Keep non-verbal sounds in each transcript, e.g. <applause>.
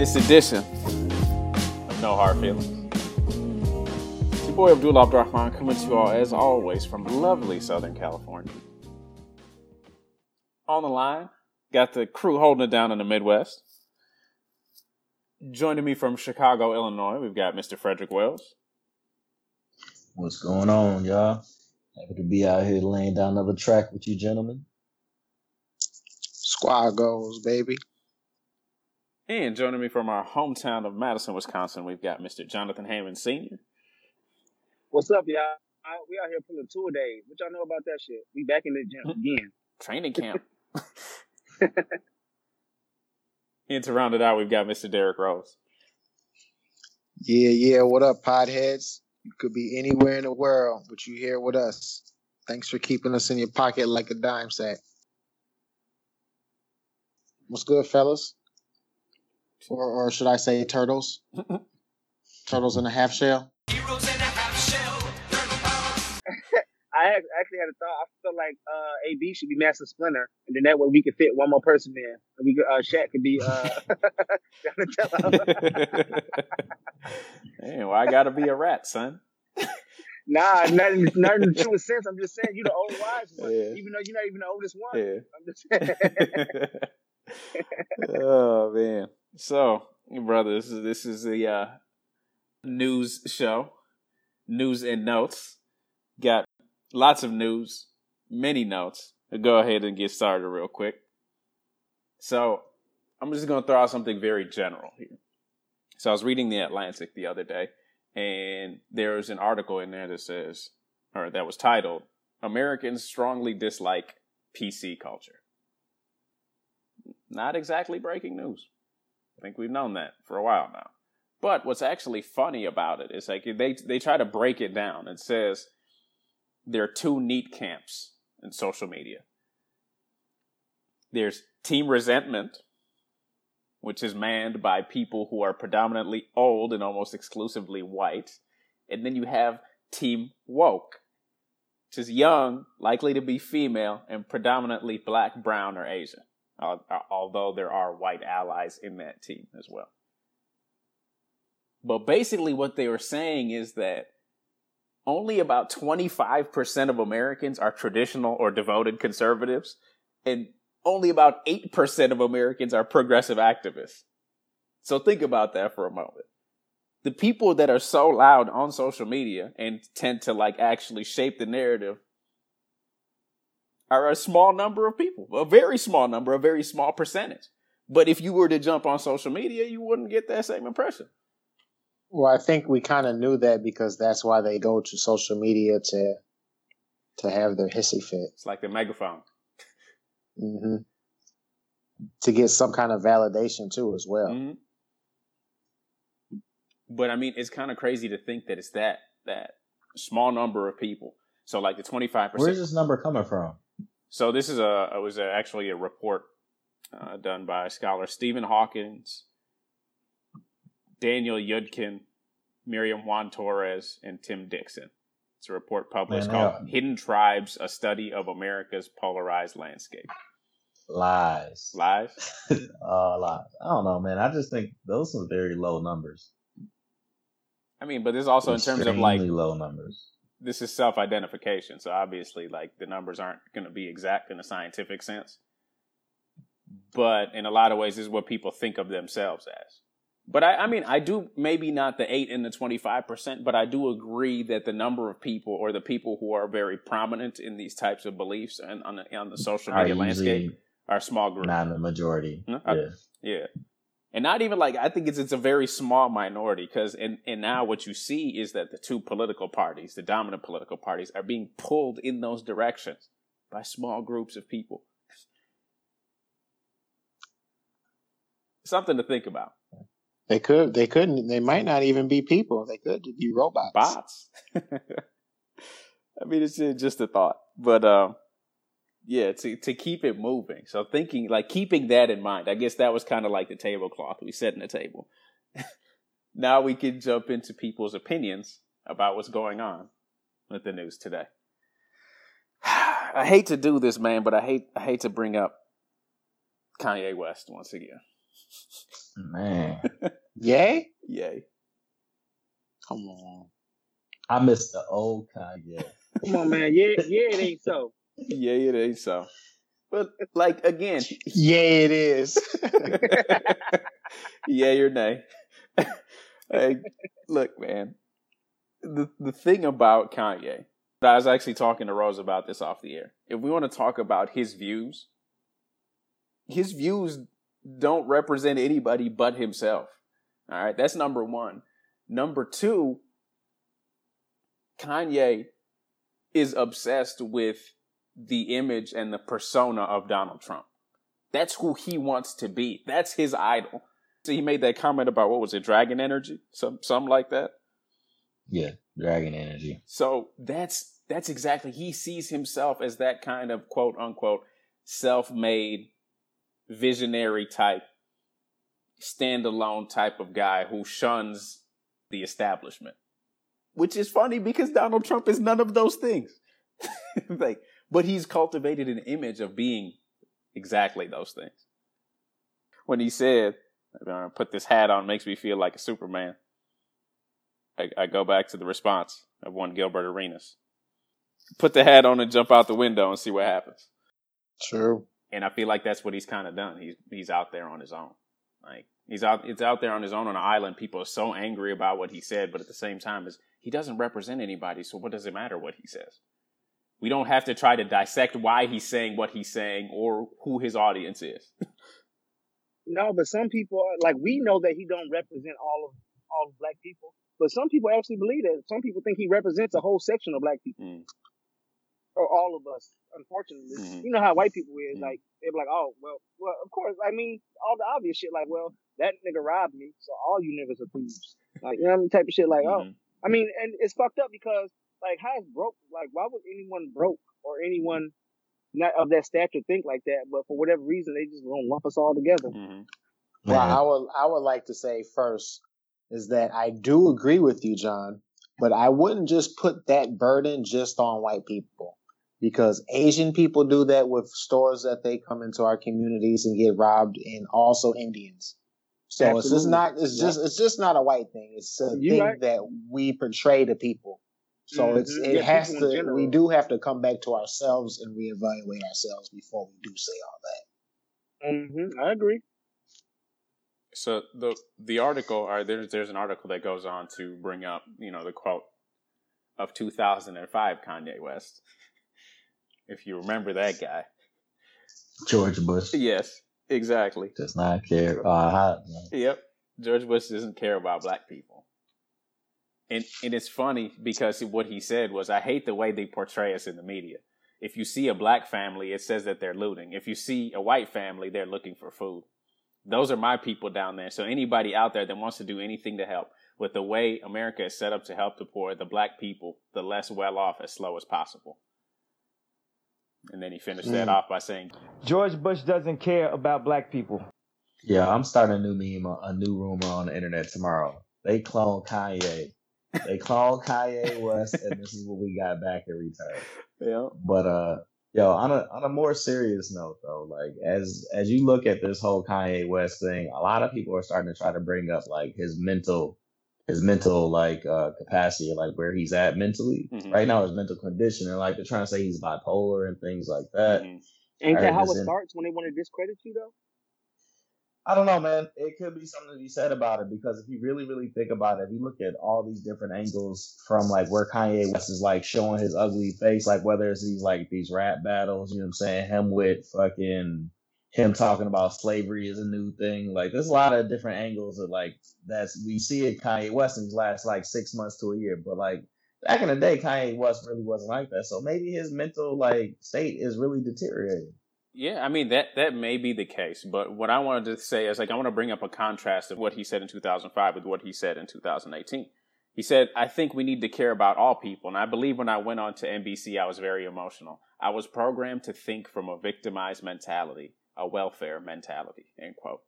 latest edition of No Hard Feelings. It's your boy Abdul Abdurrahman coming to you all as always from lovely Southern California. On the line, got the crew holding it down in the Midwest. Joining me from Chicago, Illinois, we've got Mr. Frederick Wells. What's going on, y'all? Happy to be out here laying down another track with you gentlemen. Squad goals, baby. And joining me from our hometown of Madison, Wisconsin, we've got Mr. Jonathan Hammond Sr. What's up, y'all? We out here pulling tour days. What y'all know about that shit? We back in the gym mm-hmm. again. Training camp. <laughs> <laughs> and to round it out, we've got Mr. Derek Rose. Yeah, yeah. What up, podheads? You could be anywhere in the world, but you here with us. Thanks for keeping us in your pocket like a dime sack. What's good, fellas? Or, or should I say turtles? turtles in a half shell? I actually had a thought. I feel like uh, AB should be Master Splinter, and then that way we could fit one more person in, and we could, uh, Shaq could be uh, <laughs> Donatello. <laughs> hey, well, I gotta be a rat, son. <laughs> nah, not in, not in the truest sense. I'm just saying you're the old wise one, Yeah. even though you're not even the oldest one. Yeah. I'm just oh man. So, brothers, this is the uh, news show, news and notes. Got lots of news, many notes. We'll go ahead and get started real quick. So, I'm just going to throw out something very general here. So, I was reading the Atlantic the other day, and there was an article in there that says, or that was titled, "Americans strongly dislike PC culture." not exactly breaking news. I think we've known that for a while now. But what's actually funny about it is like they they try to break it down. It says there are two neat camps in social media. There's team resentment, which is manned by people who are predominantly old and almost exclusively white, and then you have team woke, which is young, likely to be female, and predominantly black, brown, or Asian uh, although there are white allies in that team as well. But basically, what they were saying is that only about 25% of Americans are traditional or devoted conservatives, and only about 8% of Americans are progressive activists. So think about that for a moment. The people that are so loud on social media and tend to like actually shape the narrative are a small number of people, a very small number, a very small percentage. But if you were to jump on social media, you wouldn't get that same impression. Well, I think we kind of knew that because that's why they go to social media to to have their hissy fit. It's like the megaphone. hmm To get some kind of validation too, as well. Mhm. But I mean, it's kind of crazy to think that it's that that small number of people. So like the twenty five percent. Where's this number coming from? So this is a it was a, actually a report uh, done by scholar Stephen Hawkins, Daniel Yudkin, Miriam Juan Torres, and Tim Dixon. It's a report published Man, called yeah. "Hidden Tribes: A Study of America's Polarized Landscape." Lies. Lies? <laughs> uh, lies. I don't know, man. I just think those are very low numbers. I mean, but this also in terms of like low numbers. This is self-identification, so obviously, like the numbers aren't going to be exact in a scientific sense. But in a lot of ways, this is what people think of themselves as. But I, I mean, I do maybe not the eight and the twenty-five percent, but I do agree that the number of people or the people who are very prominent in these types of beliefs and on the on the social media landscape are small group. not the majority. No, I- yeah. And not even like I think it's it's a very small minority because and and now what you see is that the two political parties, the dominant political parties, are being pulled in those directions by small groups of people. Something to think about. They could, they couldn't, they might not even be people. They could be robots. Bots. <laughs> I mean, it's just a thought, but um, yeah, to to keep it moving. So thinking like keeping that in mind. I guess that was kind of like the tablecloth we set in the table. <laughs> now we can jump into people's opinions about what's going on with the news today. <sighs> I hate to do this, man, but I hate I hate to bring up Kanye West once again. Man, <laughs> Yay? Yay. Come on. I miss the old Kanye. Come on, man. Yeah, yeah, it ain't so. Yay, it is so. But like again, yeah, it is. <laughs> yay or nay. <laughs> like, look, man. The the thing about Kanye, I was actually talking to Rose about this off the air. If we want to talk about his views, his views don't represent anybody but himself. All right, that's number one. Number two, Kanye is obsessed with the image and the persona of Donald Trump. That's who he wants to be. That's his idol. So he made that comment about what was it, dragon energy, some something like that. Yeah, Dragon Energy. So that's that's exactly he sees himself as that kind of quote unquote self-made visionary type standalone type of guy who shuns the establishment. Which is funny because Donald Trump is none of those things. <laughs> like but he's cultivated an image of being exactly those things. When he said, put this hat on makes me feel like a Superman. I, I go back to the response of one Gilbert Arenas. Put the hat on and jump out the window and see what happens. True. And I feel like that's what he's kind of done. He's he's out there on his own. Like he's out it's out there on his own on an island. People are so angry about what he said, but at the same time is he doesn't represent anybody, so what does it matter what he says? We don't have to try to dissect why he's saying what he's saying or who his audience is. <laughs> No, but some people are- like we know that he don't represent all of all of black people, but some people actually believe that. Some people think he represents a whole section of black people, Mm. or all of us. Unfortunately, Mhm. you know how white people is. Mhm. Like they're like, oh well, well, of course. I mean, all the obvious shit. Like, well, that nigga robbed me, so all you niggas are thieves. Like, you know what I mean? Type of shit. Like, oh, Mhm. I mean, and it's fucked up because like how is broke? Like, why would anyone broke or anyone not of that stature think like that? But for whatever reason, they just gonna lump us all together. Mhm. Well, Man, I would I would like to say first is that I do agree with you, John, but I wouldn't just put that burden just on white people because Asian people do that with stores that they come into our communities and get robbed, and also Indians. So it's just not it's Yeah. just it's just not a white thing. It's a You thing right. that we portray to people. So it's Mhm. it Yeah, has to we do have to come back to ourselves and reevaluate ourselves before we do say all that. hmm I agree. So the the article, or there's there's an article that goes on to bring up, you know, the quote of 2005 Kanye West. <laughs> If you remember that guy, George Bush yes, exactly. does not care. Uh, how, Yep, George Bush doesn't care about black people, and and it's funny because what he said was, "I hate the way they portray us in the media. If you see a black family, it says that they're looting. If you see a white family, they're looking for food. Those are my people down there. So anybody out there that wants to do anything to help with the way America is set up to help the poor, the black people, the less well off, as slow as possible." And then he finished that Mm. off by saying, George Bush doesn't care about black people. yeah, I'm starting a new meme, a new rumor on the internet tomorrow. They clone Kanye. They clone Kanye West, and this is what we got back in return. "Yeah, But uh, yo, on a on a more serious note though, like as as you look at this whole Kanye West thing, a lot of people are starting to try to bring up like his mental his mental like uh capacity, like where he's at mentally. Mhm. Right now his mental condition and like they're trying to say he's bipolar and things like that. Mhm. Ain't that how it in- starts when they want to discredit you though? I don't know, man. It could be something to be said about it because if you really, really think about it, if you look at all these different angles from like where Kanye West is like showing his ugly face, like whether it's these like these rap battles, you know what I'm saying? Him with fucking him talking about slavery is a new thing. Like there's a lot of different angles of like that's we see it Kanye West in these last like six months to a year. But like back in the day, Kanye West really wasn't like that. So maybe his mental like state is really deteriorating. Yeah, I mean that that may be the case, but what I wanted to say is like I want to bring up a contrast of what he said in 2005 with what he said in 2018. He said, "I think we need to care about all people." And I believe when I went on to NBC, I was very emotional. I was programmed to think from a victimized mentality, a welfare mentality. End quote.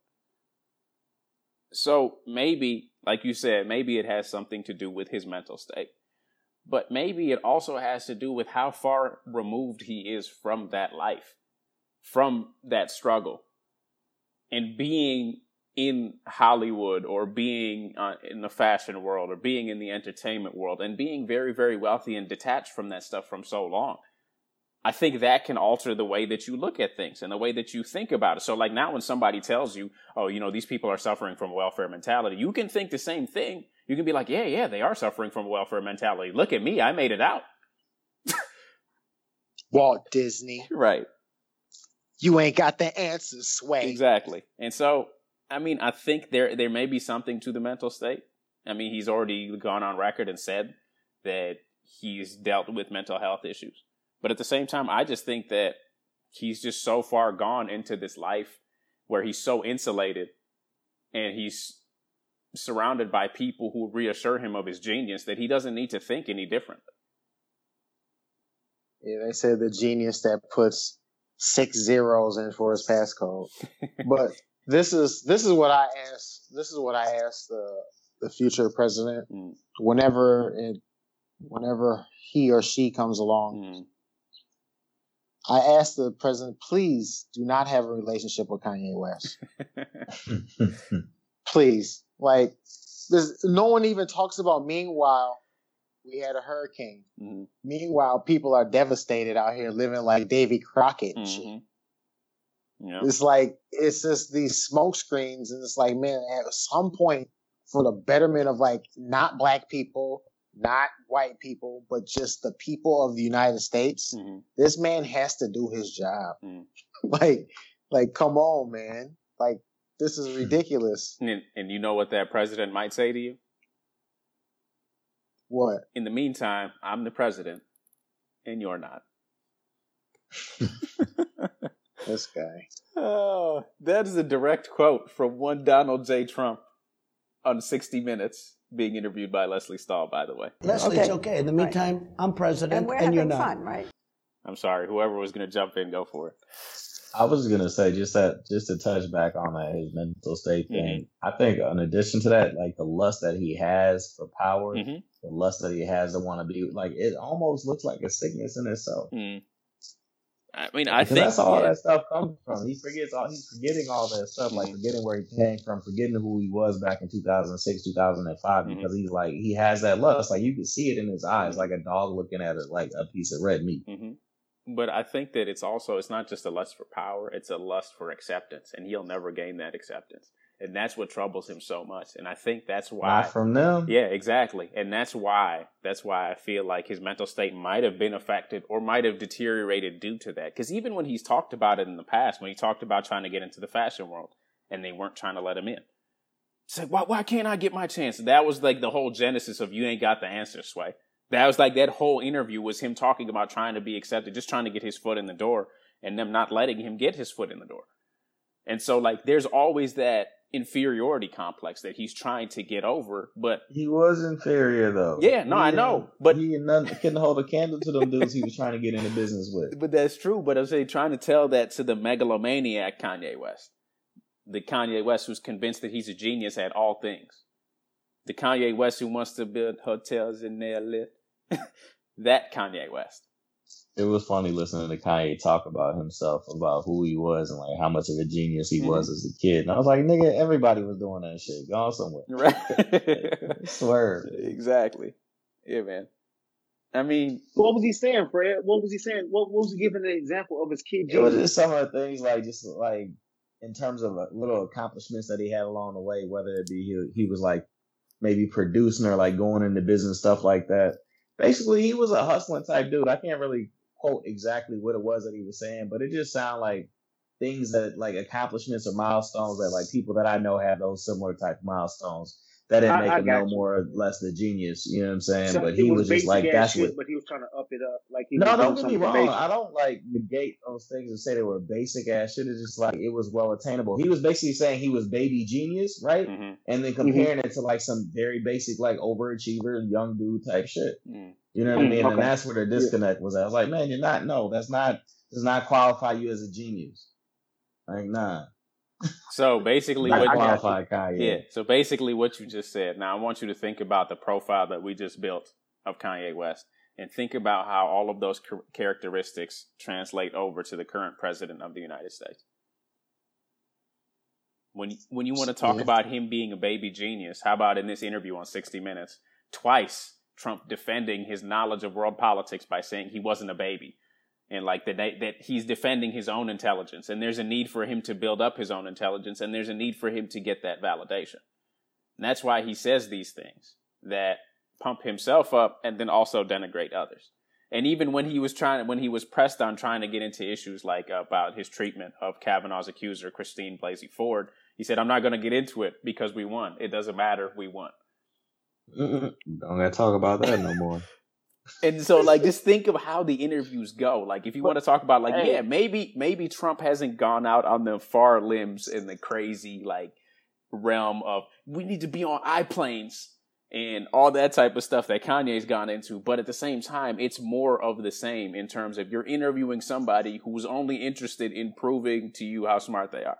So maybe, like you said, maybe it has something to do with his mental state, but maybe it also has to do with how far removed he is from that life from that struggle. and being in Hollywood or being uh, in the fashion world or being in the entertainment world and being very, very wealthy and detached from that stuff from so long. I think that can alter the way that you look at things and the way that you think about it. So, like now, when somebody tells you, oh, you know, these people are suffering from a welfare mentality, you can think the same thing. You can be like, yeah, yeah, they are suffering from a welfare mentality. Look at me, I made it out. <laughs> Walt Disney. Right. You ain't got the answers, Sway. Exactly. And so, I mean, I think there there may be something to the mental state. I mean, he's already gone on record and said that he's dealt with mental health issues. But at the same time, I just think that he's just so far gone into this life where he's so insulated and he's surrounded by people who reassure him of his genius that he doesn't need to think any differently. Yeah, they say the genius that puts six zeros in for his passcode. <laughs> but this is this is what I asked. This is what I asked the the future president Mm. whenever it whenever he or she comes along. Mm. I asked the president, please do not have a relationship with Kanye West. <laughs> <laughs> Please, like, there's no one even talks about. Meanwhile, we had a hurricane. Mhm. Meanwhile, people are devastated out here living like Davy Crockett. Mhm. Yeah. It's like it's just these smoke screens, and it's like, man, at some point, for the betterment of like not black people, not white people, but just the people of the United States, Mhm. this man has to do his job. Mm. <laughs> like, like, come on, man. Like, this is ridiculous. And, and you know what that president might say to you? What? In the meantime, I'm the president, and you're not. <laughs> This guy. Oh, that is a direct quote from one Donald J. Trump on 60 Minutes, being interviewed by Leslie Stahl, by the way. Leslie, Okay. it's okay. In the Right. meantime, I'm president, and we're and you're having not. fun, right? I'm sorry, whoever was going to jump in, go for it. I was gonna say just that, just to touch back on that his mental state thing. I think in addition to that, like the lust that he has for power, Mhm. The lust that he has to want to be, like it almost looks like a sickness in itself. Mm. I mean, I Because think that's all yeah. that stuff comes from. He forgets all. He's forgetting all that stuff, like forgetting where he came from, forgetting who he was back in 2006, 2005. Mhm. Because he's like he has that lust, like you can see it in his eyes, like a dog looking at it, like a piece of red meat. hmm But I think that it's also it's not just a lust for power; it's a lust for acceptance, and he'll never gain that acceptance, and that's what troubles him so much. And I think that's why. Not from them. Yeah, exactly, and that's why that's why I feel like his mental state might have been affected or might have deteriorated due to that. Because even when he's talked about it in the past, when he talked about trying to get into the fashion world and they weren't trying to let him in, it's like why why can't I get my chance? That was like the whole genesis of you ain't got the answer, Sway. That was like that whole interview was him talking about trying to be accepted, just trying to get his foot in the door, and them not letting him get his foot in the door. And so like there's always that inferiority complex that he's trying to get over, but He was inferior though. Yeah, no, I know, but- he nothing, couldn't hold a candle to them dudes he was trying to get into business with. <laughs> But that's true. But I'm saying trying to tell that to the megalomaniac Kanye West, the Kanye West who's convinced that he's a genius at all things, the Kanye West who wants to build hotels in there lit, <laughs> that Kanye West. It was funny listening to Kanye talk about himself, about who he was, and like how much of a genius he was Mm-hmm. as a kid. And I was like, nigga, everybody was doing that shit. Go on somewhere. <laughs> Right. <laughs> Swerve. exactly. Yeah, man. I mean, What was he saying, Fred? What was he saying? What, what was he giving an example of his kid? It was just some of the things like just like in terms of uh, little accomplishments that he had along the way, whether it be he, he was like maybe producing or like going into business stuff like that. Basically, he was a hustling type dude. I can't really quote exactly what it was that he was saying, but it just sounded like things that like accomplishments or milestones that like people that I know have those similar type milestones. That didn't make I him no you. more or less the genius. You know what I'm saying? So but he was, just like that's shit, what But he was trying to up it up, like he no, don't doing get me wrong. major. I don't like negate those things and say they were basic ass shit. It's just like it was well attainable. He was basically saying he was baby genius, right? mhm, And then comparing it to like some very basic, like overachiever, young dude type shit. mm. You know what I Mm, mean? okay. And that's where the disconnect was. I was like, man, you're not. No, that's not. Does not qualify you as a genius. Like, nah. So basically, what qualify Kanye. Yeah. So basically, what you just said. Now, I want you to think about the profile that we just built of Kanye West, and think about how all of those characteristics translate over to the current president of the United States. When when you want to talk Yeah. about him being a baby genius, how about in this interview on 60 Minutes, twice Trump defending his knowledge of world politics by saying he wasn't a baby, and like that that he's defending his own intelligence, and there's a need for him to build up his own intelligence, and there's a need for him to get that validation. And that's why he says these things that pump himself up and then also denigrate others. And even when he was trying, when he was pressed on trying to get into issues like about his treatment of Kavanaugh's accuser, Christine Blasey Ford, he said, "I'm not going to get into it because we won. It doesn't matter. We won." Mm-mm. Don't gotta talk about that no more. <laughs> And so, like, just think of how the interviews go. Like, if you want to talk about, like, Hey. yeah, maybe maybe Trump hasn't gone out on the far limbs in the crazy like realm of we need to be on iPlanes and all that type of stuff that Kanye's gone into. But at the same time, it's more of the same in terms of you're interviewing somebody who's only interested in proving to you how smart they are.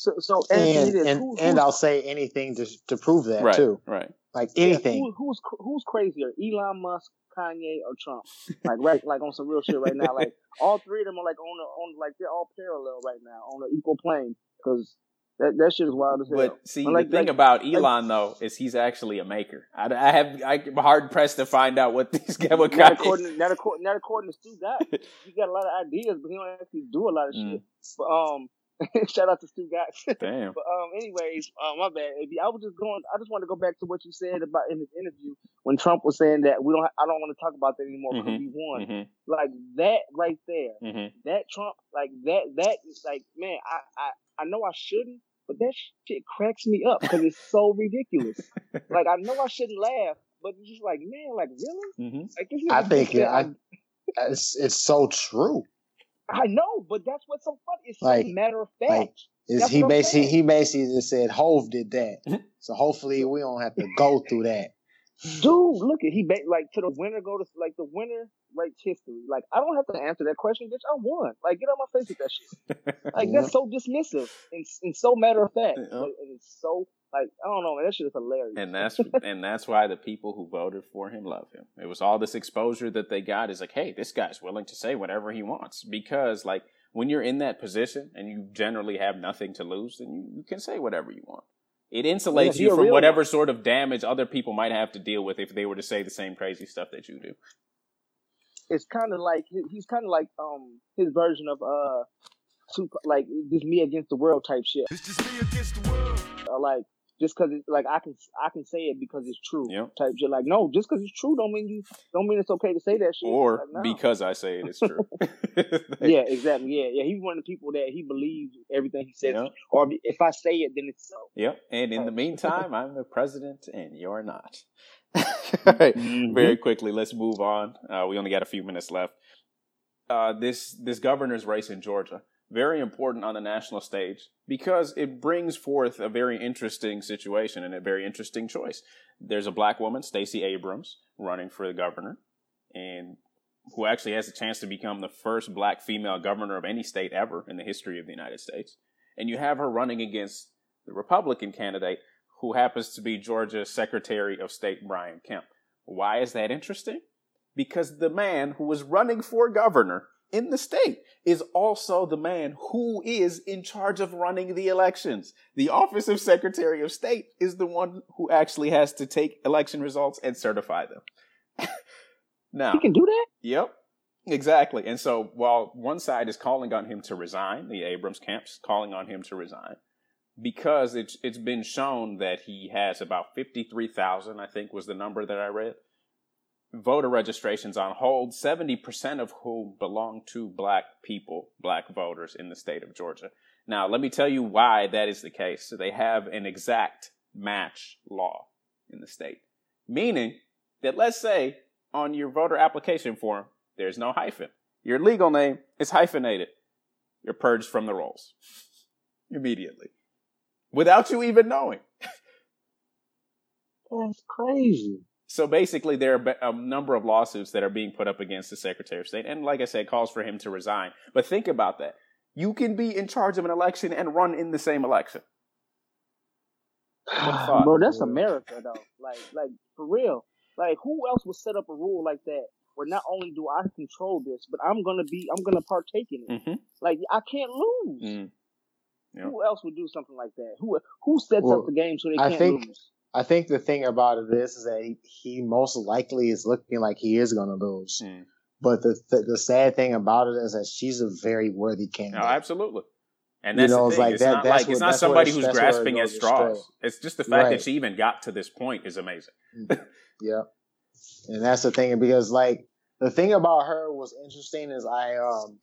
So, so Anthony, And this, and, who, and I'll say anything to to prove that right, too. right. Like yeah, anything. who, who's who's crazier, Elon Musk, Kanye, or Trump? Like right, like on some real shit right now. Like <laughs> all three of them are like on the on like they're all parallel right now on an equal plane because that that shit is wild as hell. But see, like- the thing like- about Elon though is he's actually a maker. I, I have I'm hard pressed to find out what <laughs> these guys. What not Kanye- according, to, not according, not according to Stu Gott. <laughs> He got a lot of ideas, but he don't actually do a lot of Mm. shit. But um, <laughs> shout out to Stu Gott. <laughs> Damn. But um, anyways, uh, my bad. AB. I was just going. I just want to go back to what you said about in his interview when Trump was saying that we don't. Ha- I don't want to talk about that anymore because Mhm. we won. hmm Like that right there. hmm That Trump, like that. That is like, man. I I I know I shouldn't, but that shit cracks me up because it's so ridiculous. <laughs> like I know I shouldn't laugh, but it's just like, man, like really? hmm Like this. I think just I, it's it's so true. I know, but that's what's so funny. It's Like- so matter of fact. like, Is That's he basically he basically just said Hov did that. Mhm. So hopefully we don't have to go through that. Dude, look at he ba- like to the winner go to like the winner writes history. Like I don't have to answer that question, bitch. I won. Like get out my face with that shit. <laughs> Like Yeah. that's so dismissive and, and so matter of fact. Yeah. Like, and it's so like I don't know, man. That shit is hilarious. And that's <laughs> and that's why the people who voted for him love him. It was all this exposure that they got is like, hey, this guy's willing to say whatever he wants because like when you're in that position and you generally have nothing to lose, then you, you can say whatever you want. It insulates he you from whatever one. sort of damage other people might have to deal with if they were to say the same crazy stuff that you do. it's kind of like he's kind of like um his version of uh Tupac, like this me against the world type shit. It's just me against the world. Or like just because it's like I can I can say it because it's true Yep. type shit. Like no, just because it's true don't mean you don't mean it's okay to say that shit. Or Like, no. because I say it, it is true. <laughs> <laughs> yeah, exactly. Yeah, yeah. He's one of the people that he believes everything he says. Yep. Or if I say it, then it's so. Yep. And in the meantime, I'm the president and you're not. <laughs> All right. Mm-hmm. Very quickly, let's move on. Uh, we only got a few minutes left. Uh, this this governor's race in Georgia very important on the national stage because it brings forth a very interesting situation and a very interesting choice. There's a black woman, Stacey Abrams, running for the governor, and who actually has a chance to become the first black female governor of any state ever in the history of the United States. And you have her running against the Republican candidate who happens to be Georgia's Secretary of State Brian Kemp. Why is that interesting? Because the man who was running for governor in the state is also the man who is in charge of running the elections. The office of Secretary of State is the one who actually has to take election results and certify them. <laughs> now, He can do that. Yep. Exactly. And so while one side is calling on him to resign, the Abrams camp's calling on him to resign because it's it's been shown that he has about 53,000, I think was the number that I read, voter registrations on hold, 70% of whom belong to black people, black voters in the state of Georgia. Now, let me tell you why that is the case. So they have an exact match law in the state, meaning that let's say on your voter application form, there's no hyphen. Your legal name is hyphenated. You're purged from the rolls immediately without you even knowing. That's crazy. So basically, there are a number of lawsuits that are being put up against the Secretary of State. And like I said, calls for him to resign. But think about that. You can be in charge of an election and run in the same election. Bro, that's America though. Like, like for real. Like, who else would set up a rule like that? Where not only do I control this, but I'm gonna be, I'm gonna partake in it. Mm-hmm. Like, I can't lose. Mm. Yeah. Who else would do something like that? Who who sets Well, up the game so they can't think- lose? I think the thing about this is, that he, he most likely is looking like he is going to lose. Mm. But the, the the sad thing about it is that she's a very worthy candidate. absolutely. And You that's know, the it's thing. like it's that- not like it's not somebody who's that's where it grasping at straws. astray. It's just the fact Right. that she even got to this point is amazing. Yeah. And that's the thing because like the thing about her was interesting is I um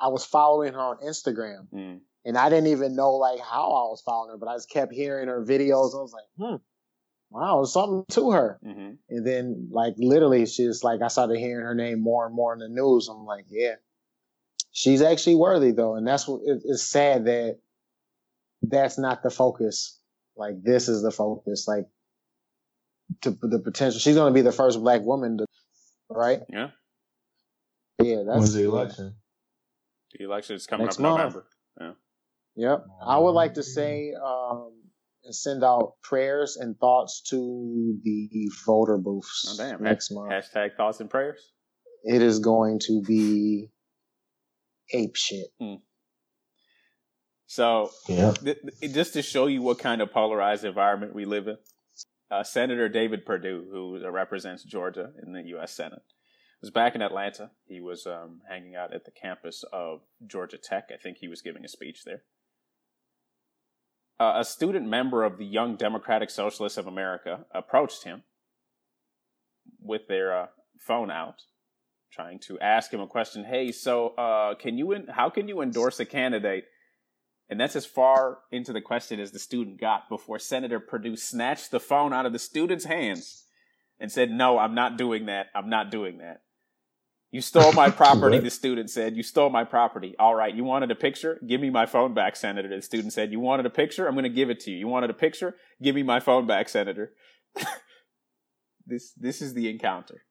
I was following her on Instagram Mm. and I didn't even know like how I was following her, but I just kept hearing her videos. I was like, hmm, wow, there's something to her. hmm And then like literally she's like I started hearing her name more and more in the news. I'm like, yeah. She's actually worthy though, and that's what it, it's sad that that's not the focus. Like this is the focus. Like to the potential. She's going to be the first black woman to, right? Yeah. Yeah, that's When's the yeah. election? The election is coming Next up in month. Yeah. Yep. I would like to say um, and send out prayers and thoughts to the voter booths Oh, damn. next month. Hashtag thoughts and prayers. It is going to be ape shit. So Yeah. th- th- just to show you what kind of polarized environment we live in, uh, Senator David Perdue, who represents Georgia in the U.S. Senate, was back in Atlanta. He was um, hanging out at the campus of Georgia Tech. I think he was giving a speech there. Uh, a student member of the Young Democratic Socialists of America approached him with their uh, phone out, trying to ask him a question. Hey, so uh, can you? How can you endorse a candidate? And that's as far into the question as the student got before Senator Perdue snatched the phone out of the student's hands and said, No, I'm not doing that. I'm not doing that. You stole my <laughs> property, the student said. You stole my property. All right, you wanted a picture? Give me my phone back, Senator. The student said, You wanted a picture? I'm going to give it to you. You wanted a picture? Give me my phone back, Senator. <laughs> this this is the encounter.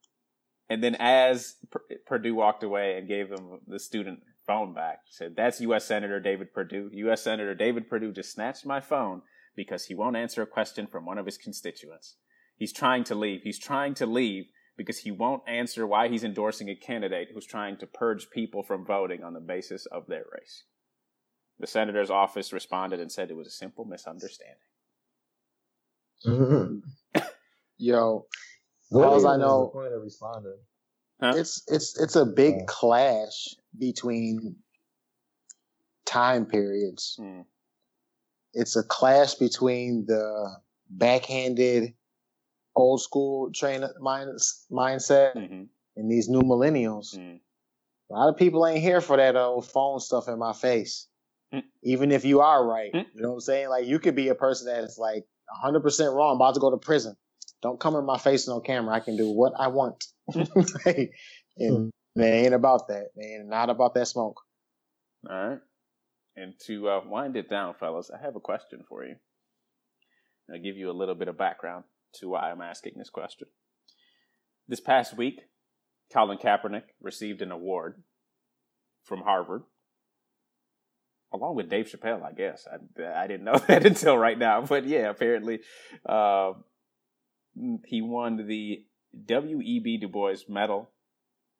And then as P- Perdue walked away and gave him the student phone back, said, "That's U.S. Senator David Perdue. U.S. Senator David Perdue just snatched my phone because he won't answer a question from one of his constituents. He's trying to leave. He's trying to leave because he won't answer why he's endorsing a candidate who's trying to purge people from voting on the basis of their race." The senator's office responded and said it was a simple misunderstanding. <laughs> Yo, What Far as I know- the point of responding. Huh? it's it's it's a big Yeah. clash between time periods. Hmm. It's a clash between the backhanded old school train mind, mindset hmm and these new millennials. Mm. A lot of people ain't here for that old phone stuff in my face. Mm. Even if you are right. Mm. You know what I'm saying? Like you could be a person that is like 100% wrong, about to go to prison. Don't come in my face no camera. I can do what I want. <laughs> Like, and they ain't about that, man. Not about that smoke. All right. And to uh, wind it down, fellas, I have a question for you. I'll give you a little bit of background to why I'm asking this question. This past week, Colin Kaepernick received an award from Harvard, along with Dave Chappelle, I guess. I, I didn't know <laughs> that until right now, but yeah, apparently uh, he won the W.E.B. Du Bois Medal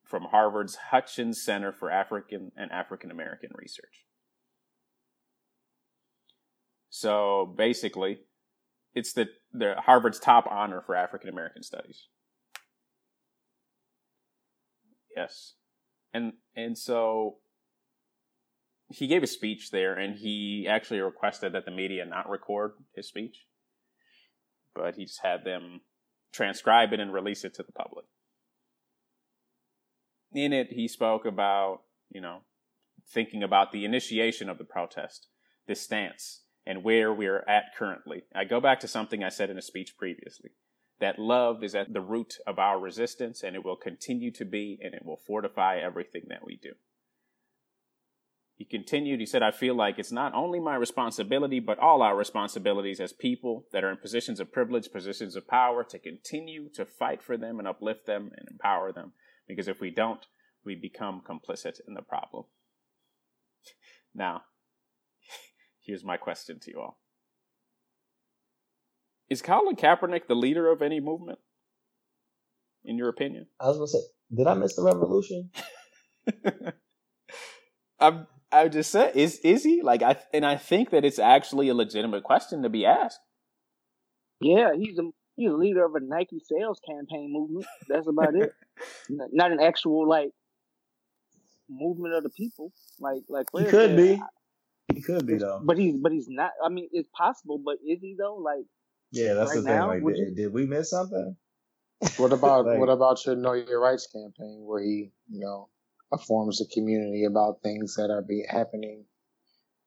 from Harvard's Hutchins Center for African and African American Research. So basically, it's the, the Harvard's top honor for African American studies. Yes. And and so he gave a speech there and he actually requested that the media not record his speech. But he just had them transcribe it and release it to the public in it, he spoke about, you know, thinking about the initiation of the protest, this stance, and where we're at currently. I go back to something I said in a speech previously that love is at the root of our resistance, and it will continue to be, and it will fortify everything that we do. He continued, he said, I feel like it's not only my responsibility, but all our responsibilities as people that are in positions of privilege, positions of power, to continue to fight for them and uplift them and empower them because if we don't, we become complicit in the problem. <laughs> Now, here's my question to you all Is Colin Kaepernick the leader of any movement, in your opinion? I was gonna say, did I miss the revolution? <laughs> I'm, I, I just said, is is he like I? And I think that it's actually a legitimate question to be asked. Yeah, he's a he's a leader of a Nike sales campaign movement. That's about it. <laughs> Not an actual like movement of the people. Like like he could said, be. He could be though. But he's but he's not. I mean, it's possible, but is he though? Like yeah, that's right the thing. Now, like, did, did, we miss something? What about <laughs> like, what about your Know Your Rights campaign, where he you know informs the community about things that are be happening?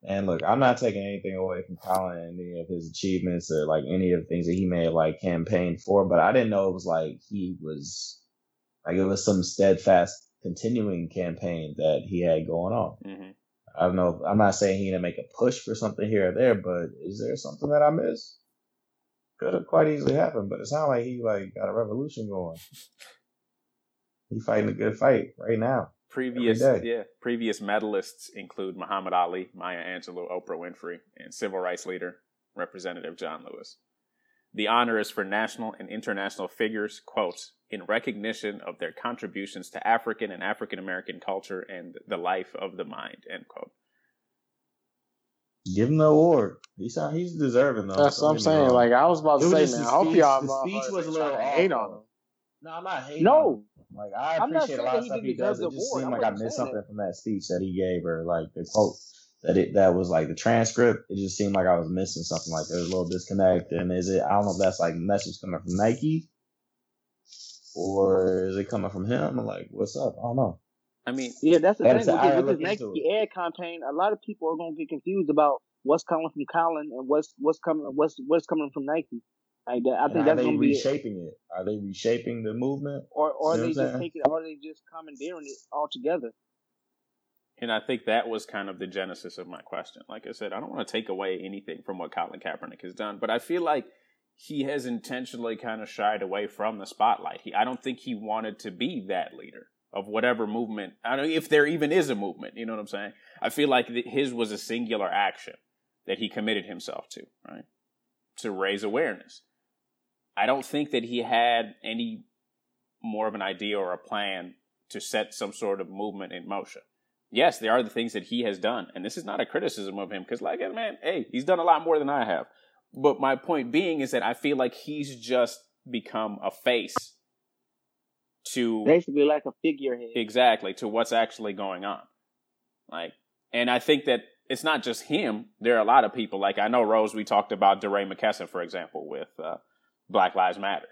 And look, I'm not taking anything away from Colin and any of his achievements or like any of the things that he may have like campaigned for, but I didn't know it was like he was like it was some steadfast continuing campaign that he had going on. Mm-hmm. I don't know. I'm not saying he didn't make a push for something here or there, but is there something that I missed? Could have quite easily happened, but it sounds like he like got a revolution going. He fighting a good fight right now. Previous, yeah, previous medalists include Muhammad Ali, Maya Angelou, Oprah Winfrey, and civil rights leader Representative John Lewis. The honor is for national and international figures, quote, in recognition of their contributions to African and African American culture and the life of the mind, end quote. Give him the award. He's he's deserving though. That's what I'm saying. Like I was about to say, man. I hope y'all. The speech was a little hate on him. No, I'm not hating. No, like I appreciate a lot of stuff he does. It just seemed like I missed something from that speech that he gave, or like the quote that it that was like the transcript. It just seemed like I was missing something. Like there was a little disconnect. And is it? I don't know if that's like message coming from Nike, or is it coming from him? like, what's up? I don't know. I mean, yeah, that's the thing with, this, with this Nike ad campaign. A lot of people are gonna get confused about what's coming from Colin and what's what's coming what's what's coming from Nike. Like that, I think that's going to be reshaping it. Are they reshaping the movement, or or are they just taking, or are they just commandeering it altogether? And I think that was kind of the genesis of my question. Like I said, I don't want to take away anything from what Colin Kaepernick has done, but I feel like he has intentionally kind of shied away from the spotlight. He, I don't think he wanted to be that leader of whatever movement. I don't if there even is a movement. You know what I'm saying? I feel like his was a singular action that he committed himself to, right? To raise awareness. I don't think that he had any more of an idea or a plan to set some sort of movement in motion. Yes, there are the things that he has done, and this is not a criticism of him because, like, man, hey, he's done a lot more than I have. But my point being is that I feel like he's just become a face to basically like a figurehead. Exactly to what's actually going on. Like, and I think that it's not just him. There are a lot of people. Like I know Rose. We talked about DeRay McKesson, for example, with uh, Black Lives Matter.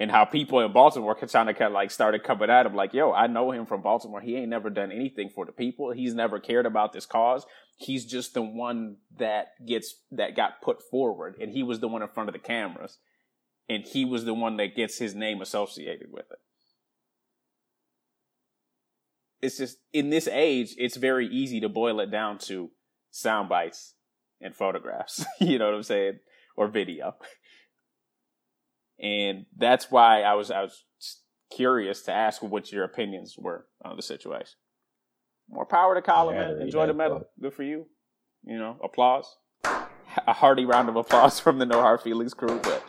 And how people in Baltimore kind of kind of like started coming at him like, yo, I know him from Baltimore. He ain't never done anything for the people. He's never cared about this cause. He's just the one that gets that got put forward, and he was the one in front of the cameras, and he was the one that gets his name associated with it. It's just in this age, it's very easy to boil it down to sound bites and photographs. <laughs> you know what I'm saying? Or video. And that's why I was I was curious to ask what your opinions were on the situation. More power to Colin, yeah, man. Enjoy the medal. Good for you. You know, applause. A hearty round of applause <laughs> from the No Hard Feelings crew. But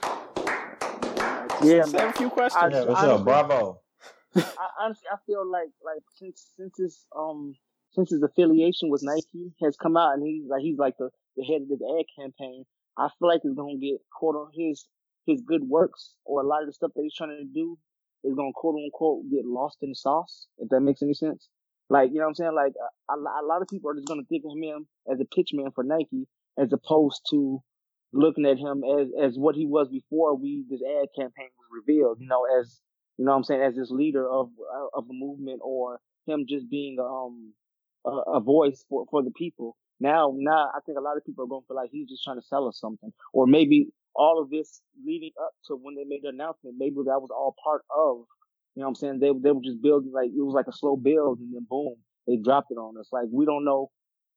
yeah, man. have a few questions. I, yeah, what's up? Bravo. I honestly, I feel like like since since his um since his affiliation with Nike has come out and he's like he's like the, the head of this ad campaign, I feel like it's gonna get caught on his his good works or a lot of the stuff that he's trying to do is gonna quote unquote get lost in the sauce. If that makes any sense. Like you know what I'm saying? Like a, a lot of people are just gonna think of him as a pitchman for Nike as opposed to looking at him as as what he was before we this ad campaign was revealed. You know, as you know what I'm saying, as this leader of of the movement or him just being um a, a voice for for the people. Now, now I think a lot of people are going to feel like he's just trying to sell us something, or maybe all of this leading up to when they made the announcement, maybe that was all part of, you know what I'm saying? They, they were just building like, it was like a slow build and then boom, they dropped it on us. Like, we don't know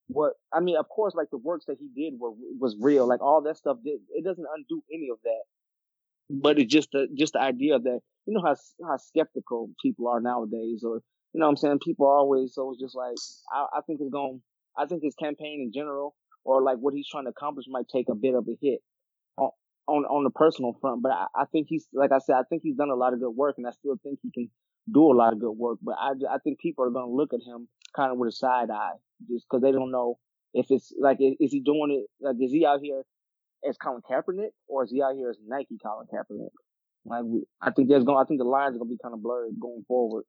what, I mean, of course, like the works that he did were, was real. Like all that stuff did, it doesn't undo any of that. But it's just the, just the idea that, you know how, how skeptical people are nowadays or, you know what I'm saying? People are always, so it's just like, I, I think it's going, I think his campaign in general or like what he's trying to accomplish might take a bit of a hit on on the personal front. But I, I think he's like I said, I think he's done a lot of good work, and I still think he can do a lot of good work. But I, I think people are going to look at him kind of with a side eye just because they don't know if it's like, is he doing it? Like, is he out here as Colin Kaepernick or is he out here as Nike Colin Kaepernick? Like, I think there's going, I think the lines are going to be kind of blurred going forward.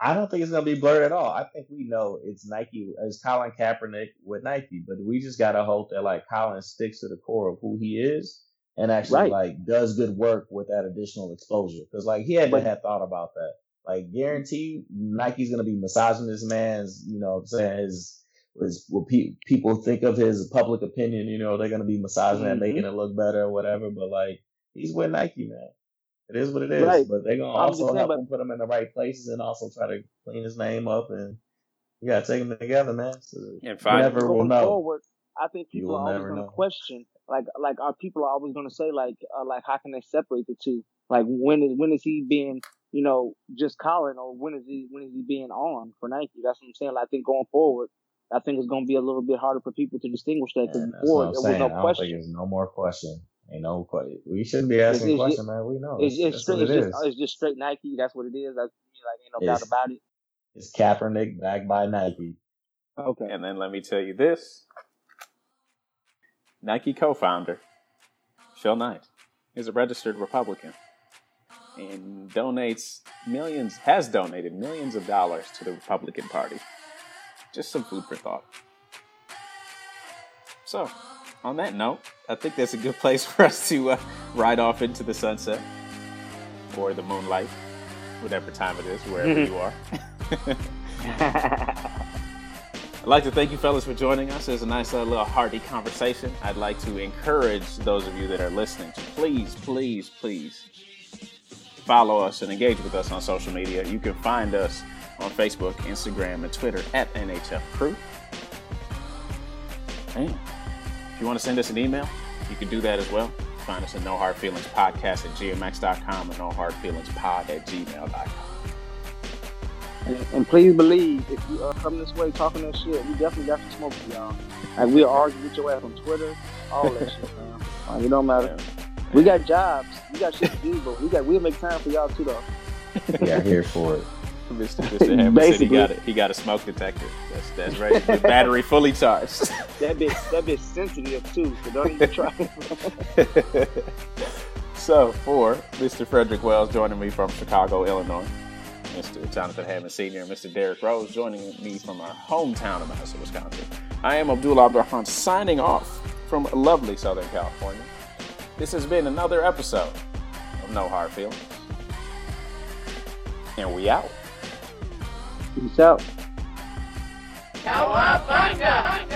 I don't think it's gonna be blurred at all. I think we know it's Nike as Colin Kaepernick with Nike, but we just gotta hope that like Colin sticks to the core of who he is and actually Right. like does good work with that additional exposure. Because like he hadn't But- have thought about that. Like guarantee Nike's gonna be massaging this man's, you know, what I'm saying his his what pe- people think of his public opinion. You know, they're gonna be massaging that, Mhm. making it look better or whatever. But like he's with Nike, man. It is what it is. Right. But they're gonna also saying, help but- him put him in the right places and also try to clean his name up and you gotta take them together, man. So And you find never will know. forward, I think You people will are always never going to know. question, like, like our people are always going to say, like, uh, like, how can they separate the two? Like, when is when is he being, you know, just Colin or when is he when is he being on for Nike? That's what I'm saying. Like, I think going forward, I think it's going to be a little bit harder for people to distinguish that because before there I'm was no I don't think question. there's no more question. Ain't no question. We shouldn't be asking It's- questions, man. We know. It's, it's that's straight. It's it just, it's just straight Nike. That's what it is. That's like ain't no doubt about it. It's Kaepernick backed by Nike. Okay. And then let me tell you this Nike co founder, Phil Knight, is a registered Republican and donates millions, has donated millions of dollars to the Republican Party. Just some food for thought. So, on that note, I think that's a good place <laughs> for us to uh, ride off into the sunset or the moonlight, whatever time it is, wherever <laughs> you are. <laughs> I'd like to thank you, fellas, for joining us. It was a nice uh, little hearty conversation. I'd like to encourage those of you that are listening to please, please, please follow us and engage with us on social media. You can find us on Facebook, Instagram, and Twitter at NHF Crew. And if you want to send us an email, you can do that as well. Find us at No Hard Feelings Podcast at gmx.com and No Hard Feelings Pod at gmail.com. And, and please believe, if you uh, come this way talking that shit, we definitely got some smoke for y'all. Like we'll argue with your ass on Twitter, all that shit, man. Like, it don't matter. We got jobs, we got shit to do, but we got we'll make time for y'all too, though. Yeah, here for it. Mr. Mr. Hammond said he Basically. got, a, he got a smoke detector. That's, that's right. The battery fully charged. <laughs> That bitch, that bitch sensitive too, so don't even try. <laughs> so, for Mr. Frederick Wells joining me from Chicago, Illinois, Mr. Jonathan Hammond Sr., and Mr. Derek Rose joining me from our hometown of Madison, Wisconsin. I am Abdul Abdurrahman signing off from lovely Southern California. This has been another episode of No Hard Feelings. And we out. Peace out. Cowabunga!